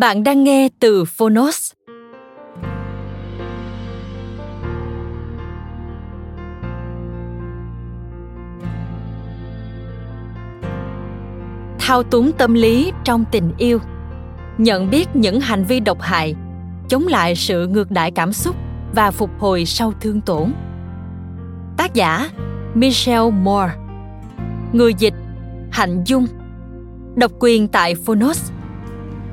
Bạn đang nghe từ Phonos. Thao túng tâm lý trong tình yêu. Nhận biết những hành vi độc hại, chống lại sự ngược đại cảm xúc và phục hồi sau thương tổn. Tác giả, michelle moore. Người dịch, hạnh dung. Độc quyền tại phonos.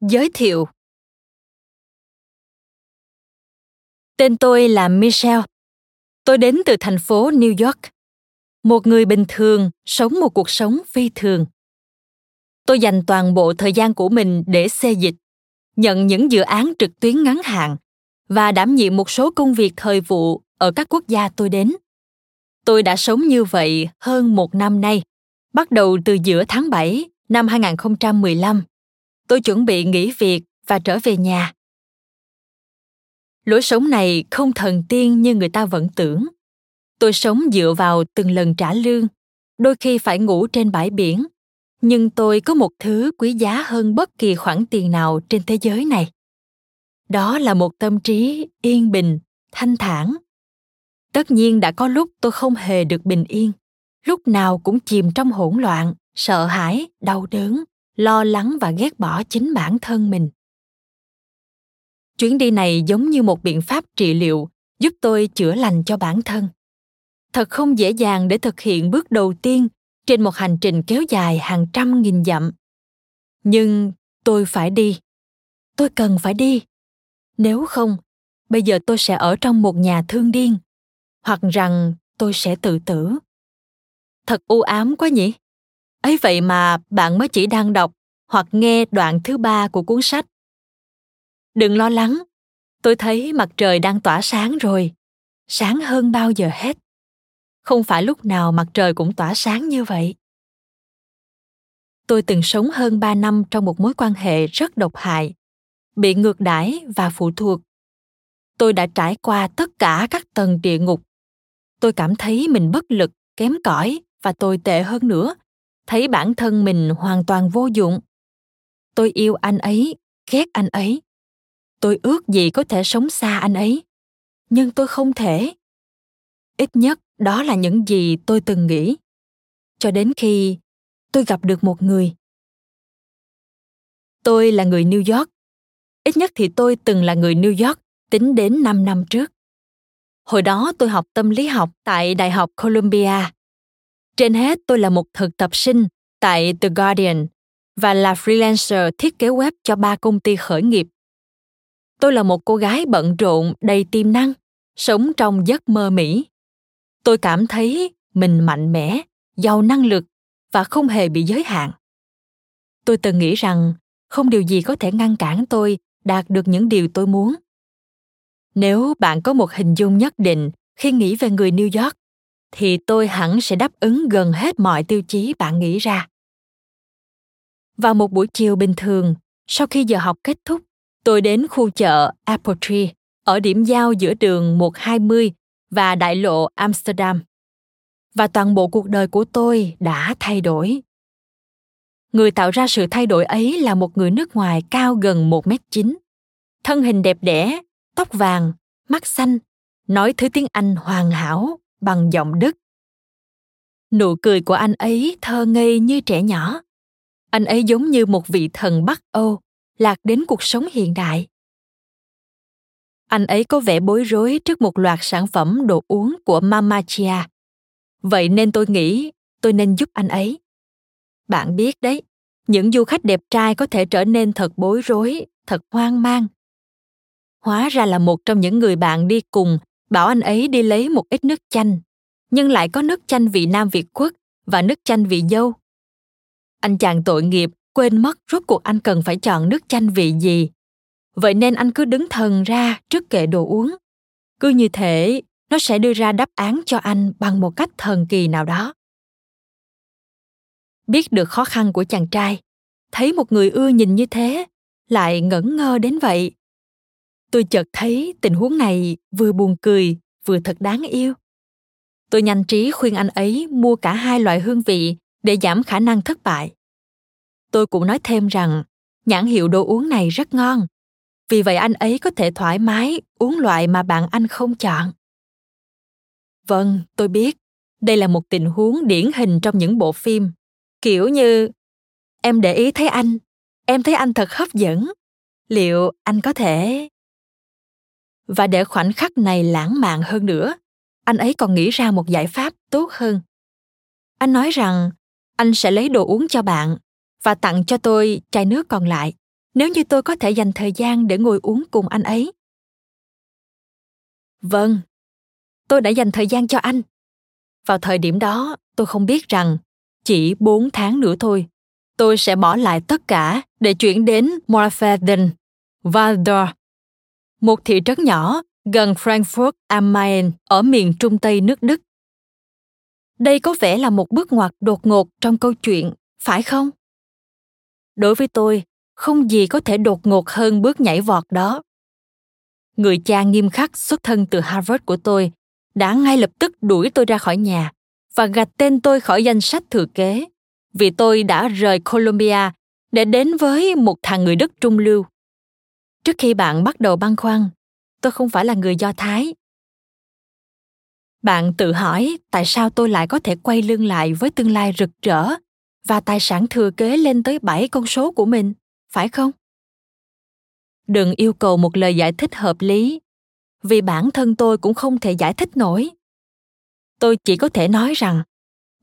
Giới thiệu Tên tôi là Michelle. Tôi đến từ thành phố New York. Một người bình thường sống một cuộc sống phi thường. Tôi dành toàn bộ thời gian của mình để xê dịch, nhận những dự án trực tuyến ngắn hạn và đảm nhiệm một số công việc thời vụ ở các quốc gia tôi đến. Tôi đã sống như vậy hơn một năm nay, bắt đầu từ giữa tháng 7 năm 2015 tôi chuẩn bị nghỉ việc và trở về nhà. Lối sống này không thần tiên như người ta vẫn tưởng. Tôi sống dựa vào từng lần trả lương, đôi khi phải ngủ trên bãi biển. Nhưng tôi có một thứ quý giá hơn bất kỳ khoản tiền nào trên thế giới này. Đó là một tâm trí yên bình, thanh thản. Tất nhiên đã có lúc tôi không hề được bình yên, lúc nào cũng chìm trong hỗn loạn, sợ hãi, đau đớn lo lắng và ghét bỏ chính bản thân mình. Chuyến đi này giống như một biện pháp trị liệu, giúp tôi chữa lành cho bản thân. Thật không dễ dàng để thực hiện bước đầu tiên trên một hành trình kéo dài hàng trăm nghìn dặm. Nhưng tôi phải đi. Tôi cần phải đi. Nếu không, bây giờ tôi sẽ ở trong một nhà thương điên, hoặc rằng tôi sẽ tự tử. Thật u ám quá nhỉ? Ấy vậy mà bạn mới chỉ đang đọc hoặc nghe đoạn thứ ba của cuốn sách. Đừng lo lắng, tôi thấy mặt trời đang tỏa sáng rồi, sáng hơn bao giờ hết. Không phải lúc nào mặt trời cũng tỏa sáng như vậy. Tôi từng sống hơn ba năm trong một mối quan hệ rất độc hại, bị ngược đãi và phụ thuộc. Tôi đã trải qua tất cả các tầng địa ngục. Tôi cảm thấy mình bất lực, kém cỏi và tồi tệ hơn nữa thấy bản thân mình hoàn toàn vô dụng. Tôi yêu anh ấy, ghét anh ấy. Tôi ước gì có thể sống xa anh ấy, nhưng tôi không thể. Ít nhất, đó là những gì tôi từng nghĩ. Cho đến khi tôi gặp được một người. Tôi là người new york. Ít nhất thì tôi từng là người new york, tính đến 5 năm trước. Hồi đó tôi học tâm lý học tại đại học columbia trên hết tôi là một thực tập sinh tại The Guardian và là freelancer thiết kế web cho ba công ty khởi nghiệp. Tôi là một cô gái bận rộn, đầy tiềm năng, sống trong giấc mơ Mỹ. Tôi cảm thấy mình mạnh mẽ, giàu năng lực và không hề bị giới hạn tôi từng nghĩ rằng không điều gì có thể ngăn cản tôi đạt được những điều tôi muốn nếu bạn có một hình dung nhất định khi nghĩ về người new york thì tôi hẳn sẽ đáp ứng gần hết mọi tiêu chí bạn nghĩ ra vào một buổi chiều bình thường sau khi giờ học kết thúc tôi đến khu chợ apple tree ở điểm giao giữa đường 120 và đại lộ Amsterdam. Và toàn bộ cuộc đời của tôi đã thay đổi. Người tạo ra sự thay đổi ấy là một người nước ngoài cao gần 1m9, thân hình đẹp đẽ, tóc vàng, mắt xanh, nói thứ tiếng Anh hoàn hảo bằng giọng Đức. Nụ cười của anh ấy thơ ngây như trẻ nhỏ. Anh ấy giống như một vị thần Bắc Âu lạc đến cuộc sống hiện đại anh ấy có vẻ bối rối trước một loạt sản phẩm đồ uống của Mama Chia. Vậy nên tôi nghĩ tôi nên giúp anh ấy. Bạn biết đấy, những du khách đẹp trai có thể trở nên thật bối rối, thật hoang mang. Hóa ra là một trong những người bạn đi cùng bảo anh ấy đi lấy một ít nước chanh, nhưng lại có nước chanh vị Nam Việt Quốc và nước chanh vị dâu. Anh chàng tội nghiệp quên mất rốt cuộc anh cần phải chọn nước chanh vị gì. Vậy nên anh cứ đứng thần ra trước kệ đồ uống. Cứ như thể nó sẽ đưa ra đáp án cho anh bằng một cách thần kỳ nào đó. Biết được khó khăn của chàng trai thấy một người ưa nhìn như thế lại ngẩn ngơ đến vậy tôi chợt thấy tình huống này vừa buồn cười, vừa thật đáng yêu. Tôi nhanh trí khuyên anh ấy mua cả hai loại hương vị để giảm khả năng thất bại. Tôi cũng nói thêm rằng, nhãn hiệu đồ uống này rất ngon. Vì vậy anh ấy có thể thoải mái uống loại mà bạn anh không chọn. Vâng tôi biết. Đây là một tình huống điển hình trong những bộ phim. Kiểu như, em để ý thấy anh. Em thấy anh thật hấp dẫn. Liệu anh có thể và để khoảnh khắc này lãng mạn hơn nữa. Anh ấy còn nghĩ ra một giải pháp tốt hơn. Anh nói rằng anh sẽ lấy đồ uống cho bạn và tặng cho tôi chai nước còn lại. Nếu như tôi có thể dành thời gian để ngồi uống cùng anh ấy. Vâng tôi đã dành thời gian cho anh. Vào thời điểm đó tôi không biết rằng chỉ bốn tháng nữa thôi tôi sẽ bỏ lại tất cả để chuyển đến Morfelden, Valdor một thị trấn nhỏ gần Frankfurt am Main ở miền trung tây nước Đức. Đây có vẻ là một bước ngoặt đột ngột trong câu chuyện, phải không? Đối với tôi, không gì có thể đột ngột hơn bước nhảy vọt đó người cha nghiêm khắc xuất thân từ harvard của tôi đã ngay lập tức đuổi tôi ra khỏi nhà và gạch tên tôi khỏi danh sách thừa kế vì tôi đã rời colombia để đến với một thằng người đức trung lưu trước khi bạn bắt đầu băn khoăn, tôi không phải là người do thái. Bạn tự hỏi tại sao tôi lại có thể quay lưng lại với tương lai rực rỡ và tài sản thừa kế lên tới bảy con số của mình, phải không? Đừng yêu cầu một lời giải thích hợp lý, vì bản thân tôi cũng không thể giải thích nổi. Tôi chỉ có thể nói rằng,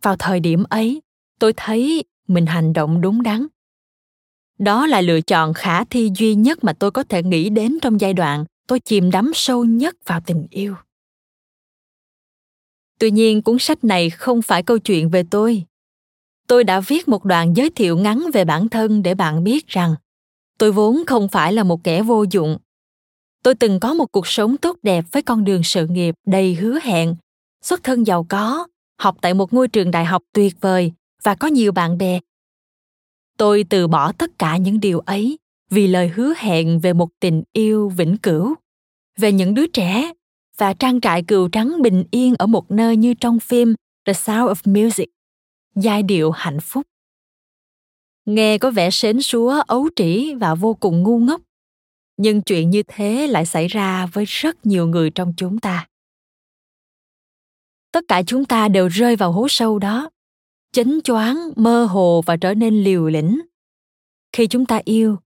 vào thời điểm ấy, tôi thấy mình hành động đúng đắn đó là lựa chọn khả thi duy nhất mà tôi có thể nghĩ đến trong giai đoạn tôi chìm đắm sâu nhất vào tình yêu. Tuy nhiên cuốn sách này không phải câu chuyện về tôi. Tôi đã viết một đoạn giới thiệu ngắn về bản thân để bạn biết rằng tôi vốn không phải là một kẻ vô dụng. Tôi từng có một cuộc sống tốt đẹp với con đường sự nghiệp đầy hứa hẹn, xuất thân giàu có, học tại một ngôi trường đại học tuyệt vời và có nhiều bạn bè tôi từ bỏ tất cả những điều ấy vì lời hứa hẹn về một tình yêu vĩnh cửu. Về những đứa trẻ và trang trại cừu trắng bình yên ở một nơi như trong phim The Sound of Music, giai điệu hạnh phúc. Nghe có vẻ sến súa, ấu trĩ và vô cùng ngu ngốc. Nhưng chuyện như thế lại xảy ra với rất nhiều người trong chúng ta. Tất cả chúng ta đều rơi vào hố sâu đó chánh choáng, mơ hồ và trở nên liều lĩnh. Khi chúng ta yêu,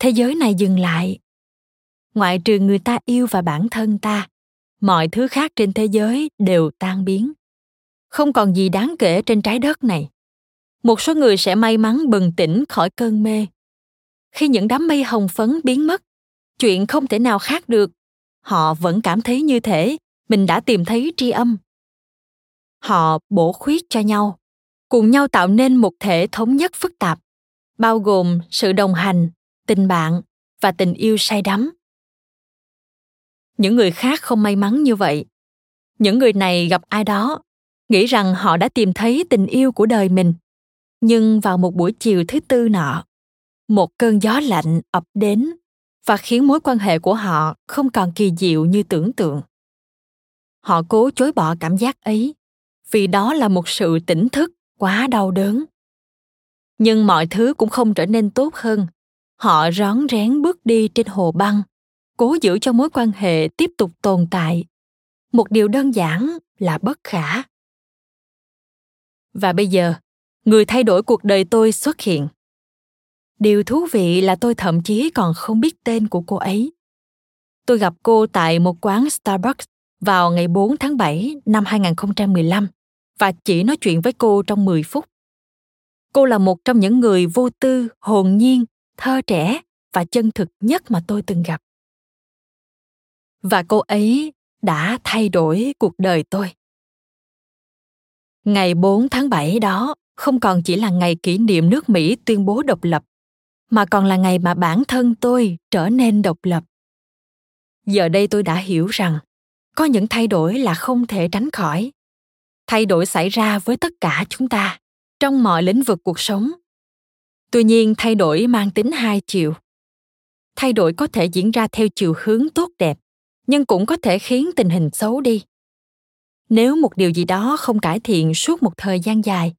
thế giới này dừng lại. Ngoại trừ người ta yêu và bản thân ta, mọi thứ khác trên thế giới đều tan biến. Không còn gì đáng kể trên trái đất này. Một số người sẽ may mắn bừng tỉnh khỏi cơn mê. Khi những đám mây hồng phấn biến mất, chuyện không thể nào khác được. Họ vẫn cảm thấy như thể mình đã tìm thấy tri âm. Họ bổ khuyết cho nhau cùng nhau tạo nên một thể thống nhất phức tạp, bao gồm sự đồng hành, tình bạn và tình yêu say đắm. Những người khác không may mắn như vậy. Những người này gặp ai đó, nghĩ rằng họ đã tìm thấy tình yêu của đời mình. Nhưng vào một buổi chiều thứ tư nọ, một cơn gió lạnh ập đến và khiến mối quan hệ của họ không còn kỳ diệu như tưởng tượng. Họ cố chối bỏ cảm giác ấy vì đó là một sự tỉnh thức quá đau đớn. Nhưng mọi thứ cũng không trở nên tốt hơn. Họ rón rén bước đi trên hồ băng, cố giữ cho mối quan hệ tiếp tục tồn tại. Một điều đơn giản là bất khả. Và bây giờ, người thay đổi cuộc đời tôi xuất hiện. Điều thú vị là tôi thậm chí còn không biết tên của cô ấy. Tôi gặp cô tại một quán Starbucks vào ngày 4 tháng 7 năm 2015 và chỉ nói chuyện với cô trong 10 phút. Cô là một trong những người vô tư, hồn nhiên, thơ trẻ và chân thực nhất mà tôi từng gặp. Và cô ấy đã thay đổi cuộc đời tôi. Ngày 4 tháng 7 đó không còn chỉ là ngày kỷ niệm nước Mỹ tuyên bố độc lập, mà còn là ngày mà bản thân tôi trở nên độc lập. Giờ đây tôi đã hiểu rằng có những thay đổi là không thể tránh khỏi thay đổi xảy ra với tất cả chúng ta trong mọi lĩnh vực cuộc sống. Tuy nhiên, thay đổi mang tính hai chiều. Thay đổi có thể diễn ra theo chiều hướng tốt đẹp, nhưng cũng có thể khiến tình hình xấu đi. Nếu một điều gì đó không cải thiện suốt một thời gian dài,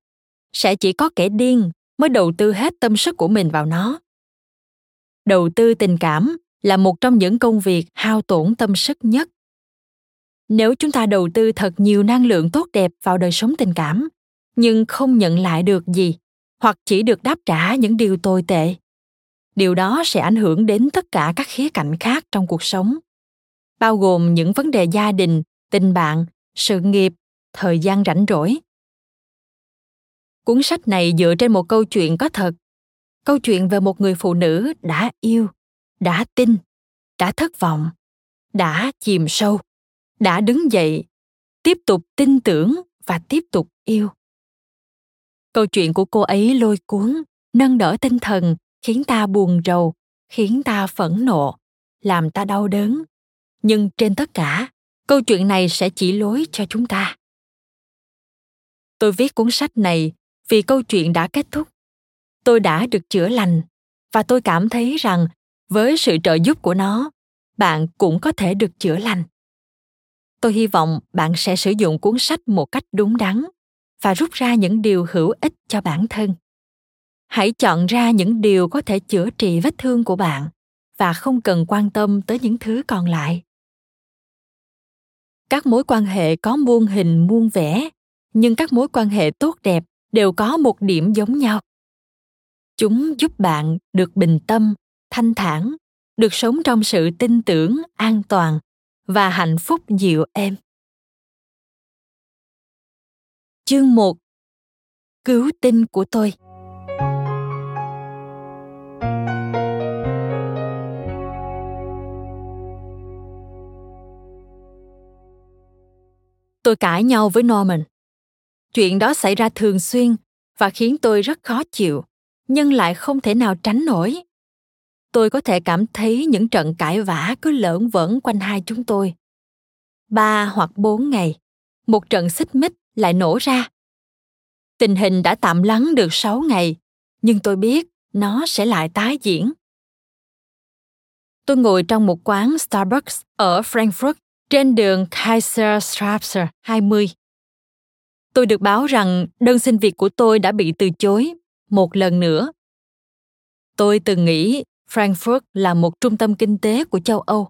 sẽ chỉ có kẻ điên mới đầu tư hết tâm sức của mình vào nó. Đầu tư tình cảm là một trong những công việc hao tổn tâm sức nhất nếu chúng ta đầu tư thật nhiều năng lượng tốt đẹp vào đời sống tình cảm, nhưng không nhận lại được gì, hoặc chỉ được đáp trả những điều tồi tệ, điều đó sẽ ảnh hưởng đến tất cả các khía cạnh khác trong cuộc sống, bao gồm những vấn đề gia đình, tình bạn, sự nghiệp, thời gian rảnh rỗi. Cuốn sách này dựa trên một câu chuyện có thật. Câu chuyện về một người phụ nữ đã yêu, đã tin, đã thất vọng, đã chìm sâu đã đứng dậy, tiếp tục tin tưởng và tiếp tục yêu. Câu chuyện của cô ấy lôi cuốn, nâng đỡ tinh thần, khiến ta buồn rầu, khiến ta phẫn nộ, làm ta đau đớn. Nhưng trên tất cả, câu chuyện này sẽ chỉ lối cho chúng ta. Tôi viết cuốn sách này vì câu chuyện đã kết thúc. Tôi đã được chữa lành và tôi cảm thấy rằng với sự trợ giúp của nó, bạn cũng có thể được chữa lành tôi hy vọng bạn sẽ sử dụng cuốn sách một cách đúng đắn và rút ra những điều hữu ích cho bản thân. Hãy chọn ra những điều có thể chữa trị vết thương của bạn và không cần quan tâm tới những thứ còn lại. Các mối quan hệ có muôn hình muôn vẻ, nhưng các mối quan hệ tốt đẹp đều có một điểm giống nhau. Chúng giúp bạn được bình tâm, thanh thản, được sống trong sự tin tưởng, an toàn và hạnh phúc dịu êm. Chương 1 Cứu tinh của tôi Tôi cãi nhau với Norman. Chuyện đó xảy ra thường xuyên và khiến tôi rất khó chịu, nhưng lại không thể nào tránh nổi tôi có thể cảm thấy những trận cãi vã cứ lởn vởn quanh hai chúng tôi. Ba hoặc bốn ngày, một trận xích mích lại nổ ra. Tình hình đã tạm lắng được sáu ngày, nhưng tôi biết nó sẽ lại tái diễn. Tôi ngồi trong một quán Starbucks ở Frankfurt trên đường Kaiserstraße 20. Tôi được báo rằng đơn xin việc của tôi đã bị từ chối một lần nữa. Tôi từng nghĩ Frankfurt là một trung tâm kinh tế của châu Âu.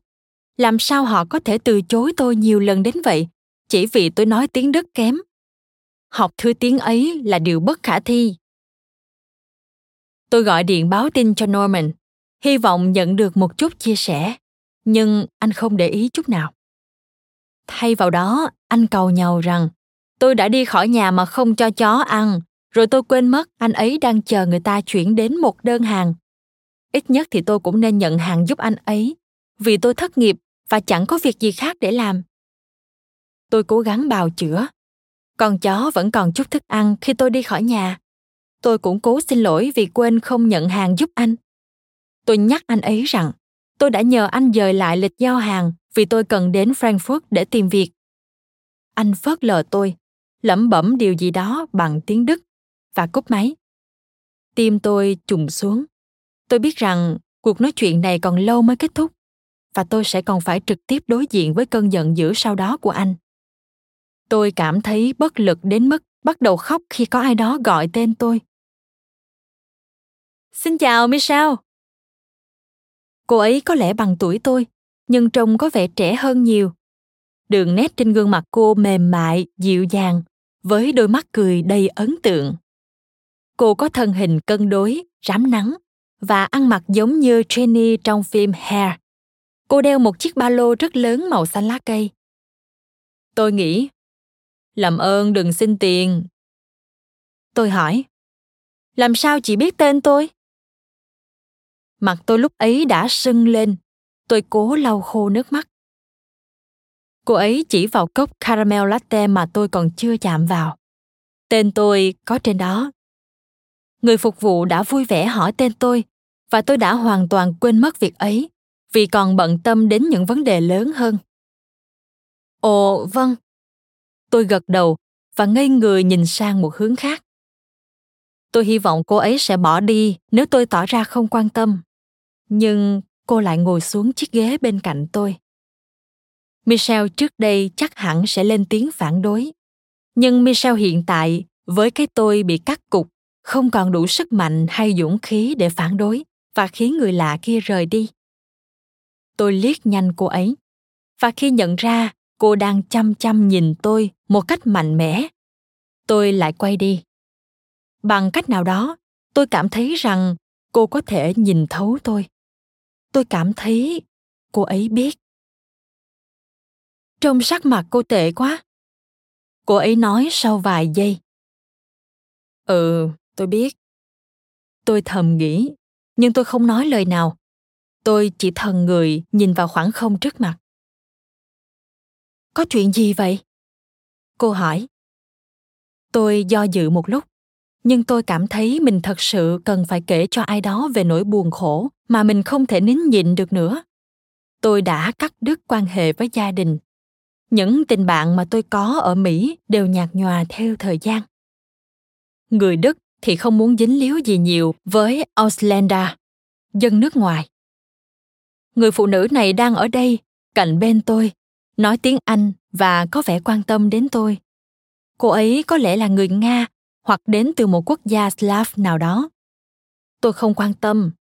Làm sao họ có thể từ chối tôi nhiều lần đến vậy, chỉ vì tôi nói tiếng Đức kém? Học thứ tiếng ấy là điều bất khả thi. Tôi gọi điện báo tin cho Norman, hy vọng nhận được một chút chia sẻ, nhưng anh không để ý chút nào. Thay vào đó, anh cầu nhau rằng tôi đã đi khỏi nhà mà không cho chó ăn, rồi tôi quên mất anh ấy đang chờ người ta chuyển đến một đơn hàng ít nhất thì tôi cũng nên nhận hàng giúp anh ấy, vì tôi thất nghiệp và chẳng có việc gì khác để làm. Tôi cố gắng bào chữa. Con chó vẫn còn chút thức ăn khi tôi đi khỏi nhà. Tôi cũng cố xin lỗi vì quên không nhận hàng giúp anh. Tôi nhắc anh ấy rằng, tôi đã nhờ anh dời lại lịch giao hàng vì tôi cần đến frankfurt để tìm việc. Anh phớt lờ tôi, lẩm bẩm điều gì đó bằng tiếng đức và cúp máy. Tim tôi trùng xuống tôi biết rằng cuộc nói chuyện này còn lâu mới kết thúc, và tôi sẽ còn phải trực tiếp đối diện với cơn giận dữ sau đó của anh. Tôi cảm thấy bất lực đến mức bắt đầu khóc khi có ai đó gọi tên tôi. Xin chào, michelle. Cô ấy có lẽ bằng tuổi tôi, nhưng trông có vẻ trẻ hơn nhiều. Đường nét trên gương mặt cô mềm mại, dịu dàng, với đôi mắt cười đầy ấn tượng. Cô có thân hình cân đối, rám nắng và ăn mặc giống như Jenny trong phim Hair. Cô đeo một chiếc ba lô rất lớn màu xanh lá cây. Tôi nghĩ, làm ơn đừng xin tiền. Tôi hỏi, làm sao chị biết tên tôi? Mặt tôi lúc ấy đã sưng lên, tôi cố lau khô nước mắt. Cô ấy chỉ vào cốc caramel latte mà tôi còn chưa chạm vào. Tên tôi có trên đó. Người phục vụ đã vui vẻ hỏi tên tôi và tôi đã hoàn toàn quên mất việc ấy vì còn bận tâm đến những vấn đề lớn hơn. Ồ, vâng. Tôi gật đầu và ngây người nhìn sang một hướng khác. Tôi hy vọng cô ấy sẽ bỏ đi nếu tôi tỏ ra không quan tâm. Nhưng cô lại ngồi xuống chiếc ghế bên cạnh tôi. Michelle trước đây chắc hẳn sẽ lên tiếng phản đối. Nhưng Michelle hiện tại, với cái tôi bị cắt cục, không còn đủ sức mạnh hay dũng khí để phản đối và khiến người lạ kia rời đi. Tôi liếc nhanh cô ấy, và khi nhận ra cô đang chăm chăm nhìn tôi một cách mạnh mẽ, tôi lại quay đi. Bằng cách nào đó, tôi cảm thấy rằng cô có thể nhìn thấu tôi. Tôi cảm thấy cô ấy biết trông sắc mặt cô tệ quá cô ấy nói sau vài giây ừ tôi biết tôi thầm nghĩ nhưng tôi không nói lời nào. Tôi chỉ thần người nhìn vào khoảng không trước mặt. Có chuyện gì vậy? Cô hỏi. Tôi do dự một lúc, nhưng tôi cảm thấy mình thật sự cần phải kể cho ai đó về nỗi buồn khổ mà mình không thể nín nhịn được nữa. Tôi đã cắt đứt quan hệ với gia đình. Những tình bạn mà tôi có ở mỹ đều nhạt nhòa theo thời gian. Người đức thì không muốn dính líu gì nhiều với auslander, dân nước ngoài. Người phụ nữ này đang ở đây, cạnh bên tôi, nói tiếng anh và có vẻ quan tâm đến tôi. Cô ấy có lẽ là người nga hoặc đến từ một quốc gia slav nào đó. Tôi không quan tâm.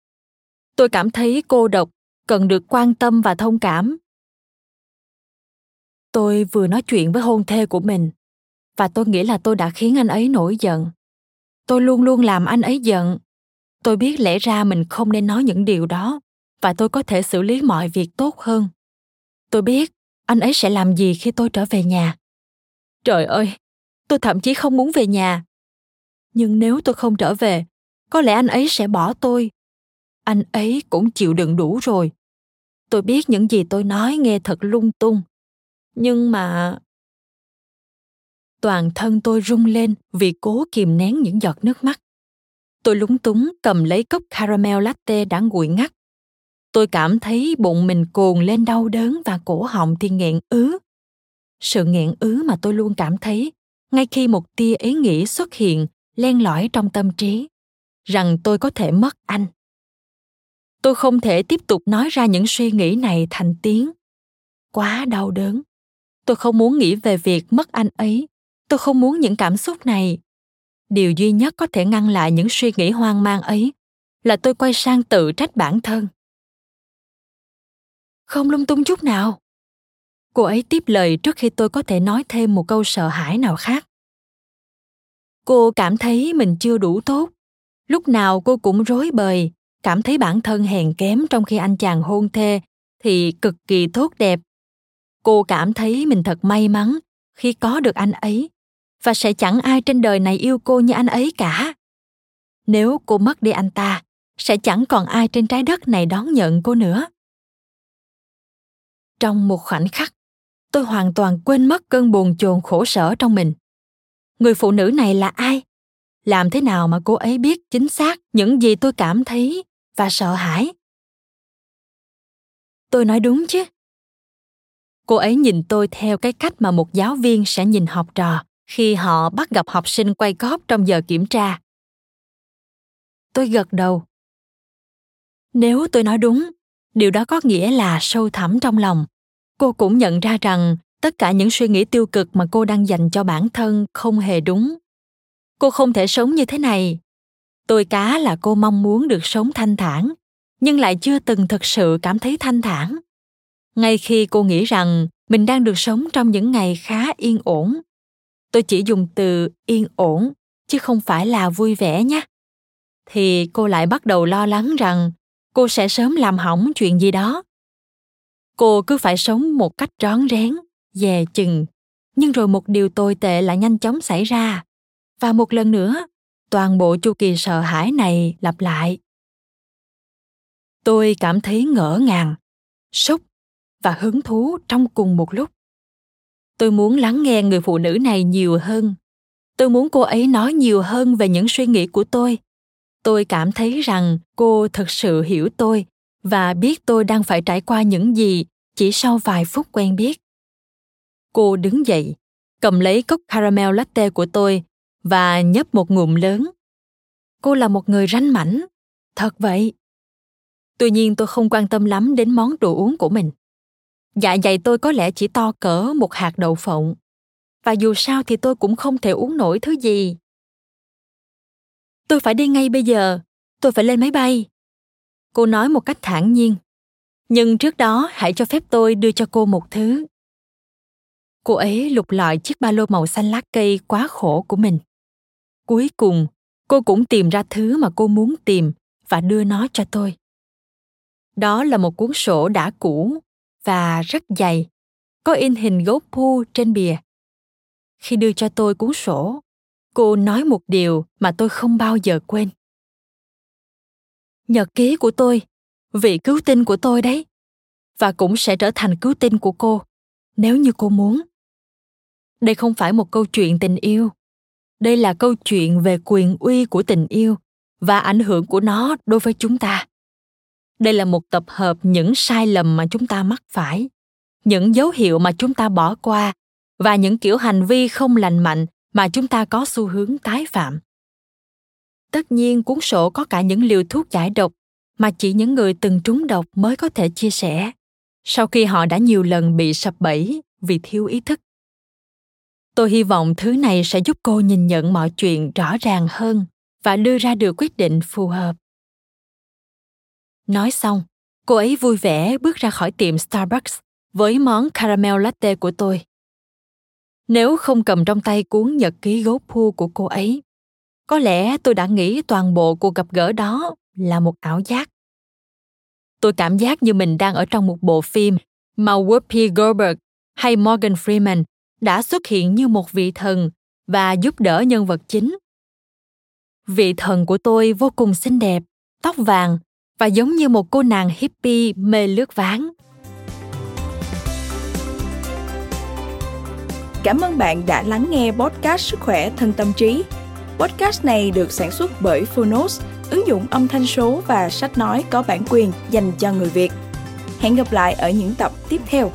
Tôi cảm thấy cô độc, cần được quan tâm và thông cảm. Tôi vừa nói chuyện với hôn thê của mình và tôi nghĩ là tôi đã khiến anh ấy nổi giận tôi luôn luôn làm anh ấy giận. Tôi biết lẽ ra mình không nên nói những điều đó, và tôi có thể xử lý mọi việc tốt hơn. Tôi biết anh ấy sẽ làm gì khi tôi trở về nhà. Trời ơi! Tôi thậm chí không muốn về nhà. Nhưng nếu tôi không trở về, có lẽ anh ấy sẽ bỏ tôi. Anh ấy cũng chịu đựng đủ rồi. Tôi biết những gì tôi nói nghe thật lung tung. Nhưng mà toàn thân tôi rung lên vì cố kìm nén những giọt nước mắt. Tôi lúng túng cầm lấy cốc caramel latte đã nguội ngắt. Tôi cảm thấy bụng mình cuồn lên đau đớn và cổ họng thì nghẹn ứ. Sự nghẹn ứ mà tôi luôn cảm thấy ngay khi một tia ý nghĩ xuất hiện len lỏi trong tâm trí, rằng tôi có thể mất anh. Tôi không thể tiếp tục nói ra những suy nghĩ này thành tiếng. Quá đau đớn. Tôi không muốn nghĩ về việc mất anh ấy tôi không muốn những cảm xúc này. Điều duy nhất có thể ngăn lại những suy nghĩ hoang mang ấy là tôi quay sang tự trách bản thân. Không lung tung chút nào. Cô ấy tiếp lời trước khi tôi có thể nói thêm một câu sợ hãi nào khác. Cô cảm thấy mình chưa đủ tốt. Lúc nào cô cũng rối bời, cảm thấy bản thân hèn kém trong khi anh chàng hôn thê thì cực kỳ tốt đẹp. Cô cảm thấy mình thật may mắn khi có được anh ấy và sẽ chẳng ai trên đời này yêu cô như anh ấy cả. Nếu cô mất đi anh ta, sẽ chẳng còn ai trên trái đất này đón nhận cô nữa. Trong một khoảnh khắc, tôi hoàn toàn quên mất cơn buồn chồn khổ sở trong mình. Người phụ nữ này là ai? Làm thế nào mà cô ấy biết chính xác những gì tôi cảm thấy và sợ hãi? Tôi nói đúng chứ? Cô ấy nhìn tôi theo cái cách mà một giáo viên sẽ nhìn học trò khi họ bắt gặp học sinh quay cóp trong giờ kiểm tra. Tôi gật đầu. Nếu tôi nói đúng, điều đó có nghĩa là sâu thẳm trong lòng. Cô cũng nhận ra rằng tất cả những suy nghĩ tiêu cực mà cô đang dành cho bản thân không hề đúng. Cô không thể sống như thế này. Tôi cá là cô mong muốn được sống thanh thản, nhưng lại chưa từng thực sự cảm thấy thanh thản. Ngay khi cô nghĩ rằng mình đang được sống trong những ngày khá yên ổn tôi chỉ dùng từ yên ổn, chứ không phải là vui vẻ nhé. Thì cô lại bắt đầu lo lắng rằng cô sẽ sớm làm hỏng chuyện gì đó. Cô cứ phải sống một cách rón rén, dè chừng. Nhưng rồi một điều tồi tệ lại nhanh chóng xảy ra. Và một lần nữa, toàn bộ chu kỳ sợ hãi này lặp lại. Tôi cảm thấy ngỡ ngàng, sốc và hứng thú trong cùng một lúc tôi muốn lắng nghe người phụ nữ này nhiều hơn. Tôi muốn cô ấy nói nhiều hơn về những suy nghĩ của tôi. Tôi cảm thấy rằng cô thật sự hiểu tôi và biết tôi đang phải trải qua những gì chỉ sau vài phút quen biết. Cô đứng dậy, cầm lấy cốc caramel latte của tôi và nhấp một ngụm lớn. Cô là một người ranh mảnh. Thật vậy. Tuy nhiên tôi không quan tâm lắm đến món đồ uống của mình dạ dày tôi có lẽ chỉ to cỡ một hạt đậu phộng. Và dù sao thì tôi cũng không thể uống nổi thứ gì. Tôi phải đi ngay bây giờ. Tôi phải lên máy bay. Cô nói một cách thản nhiên. Nhưng trước đó hãy cho phép tôi đưa cho cô một thứ. Cô ấy lục lọi chiếc ba lô màu xanh lá cây quá khổ của mình. Cuối cùng, cô cũng tìm ra thứ mà cô muốn tìm và đưa nó cho tôi. Đó là một cuốn sổ đã cũ và rất dày, có in hình gấu pu trên bìa. Khi đưa cho tôi cuốn sổ, cô nói một điều mà tôi không bao giờ quên. Nhật ký của tôi, vị cứu tinh của tôi đấy, và cũng sẽ trở thành cứu tinh của cô, nếu như cô muốn. Đây không phải một câu chuyện tình yêu. Đây là câu chuyện về quyền uy của tình yêu và ảnh hưởng của nó đối với chúng ta đây là một tập hợp những sai lầm mà chúng ta mắc phải, những dấu hiệu mà chúng ta bỏ qua và những kiểu hành vi không lành mạnh mà chúng ta có xu hướng tái phạm. Tất nhiên, cuốn sổ có cả những liều thuốc giải độc mà chỉ những người từng trúng độc mới có thể chia sẻ sau khi họ đã nhiều lần bị sập bẫy vì thiếu ý thức. Tôi hy vọng thứ này sẽ giúp cô nhìn nhận mọi chuyện rõ ràng hơn và đưa ra được quyết định phù hợp nói xong cô ấy vui vẻ bước ra khỏi tiệm starbucks với món caramel latte của tôi nếu không cầm trong tay cuốn nhật ký gấu phu của cô ấy có lẽ tôi đã nghĩ toàn bộ cuộc gặp gỡ đó là một ảo giác tôi cảm giác như mình đang ở trong một bộ phim mà Whoopi Goldberg hay Morgan Freeman đã xuất hiện như một vị thần và giúp đỡ nhân vật chính. Vị thần của tôi vô cùng xinh đẹp, tóc vàng và giống như một cô nàng hippie mê lướt ván. Cảm ơn bạn đã lắng nghe podcast Sức khỏe thân tâm trí. Podcast này được sản xuất bởi Phonos, ứng dụng âm thanh số và sách nói có bản quyền dành cho người Việt. Hẹn gặp lại ở những tập tiếp theo.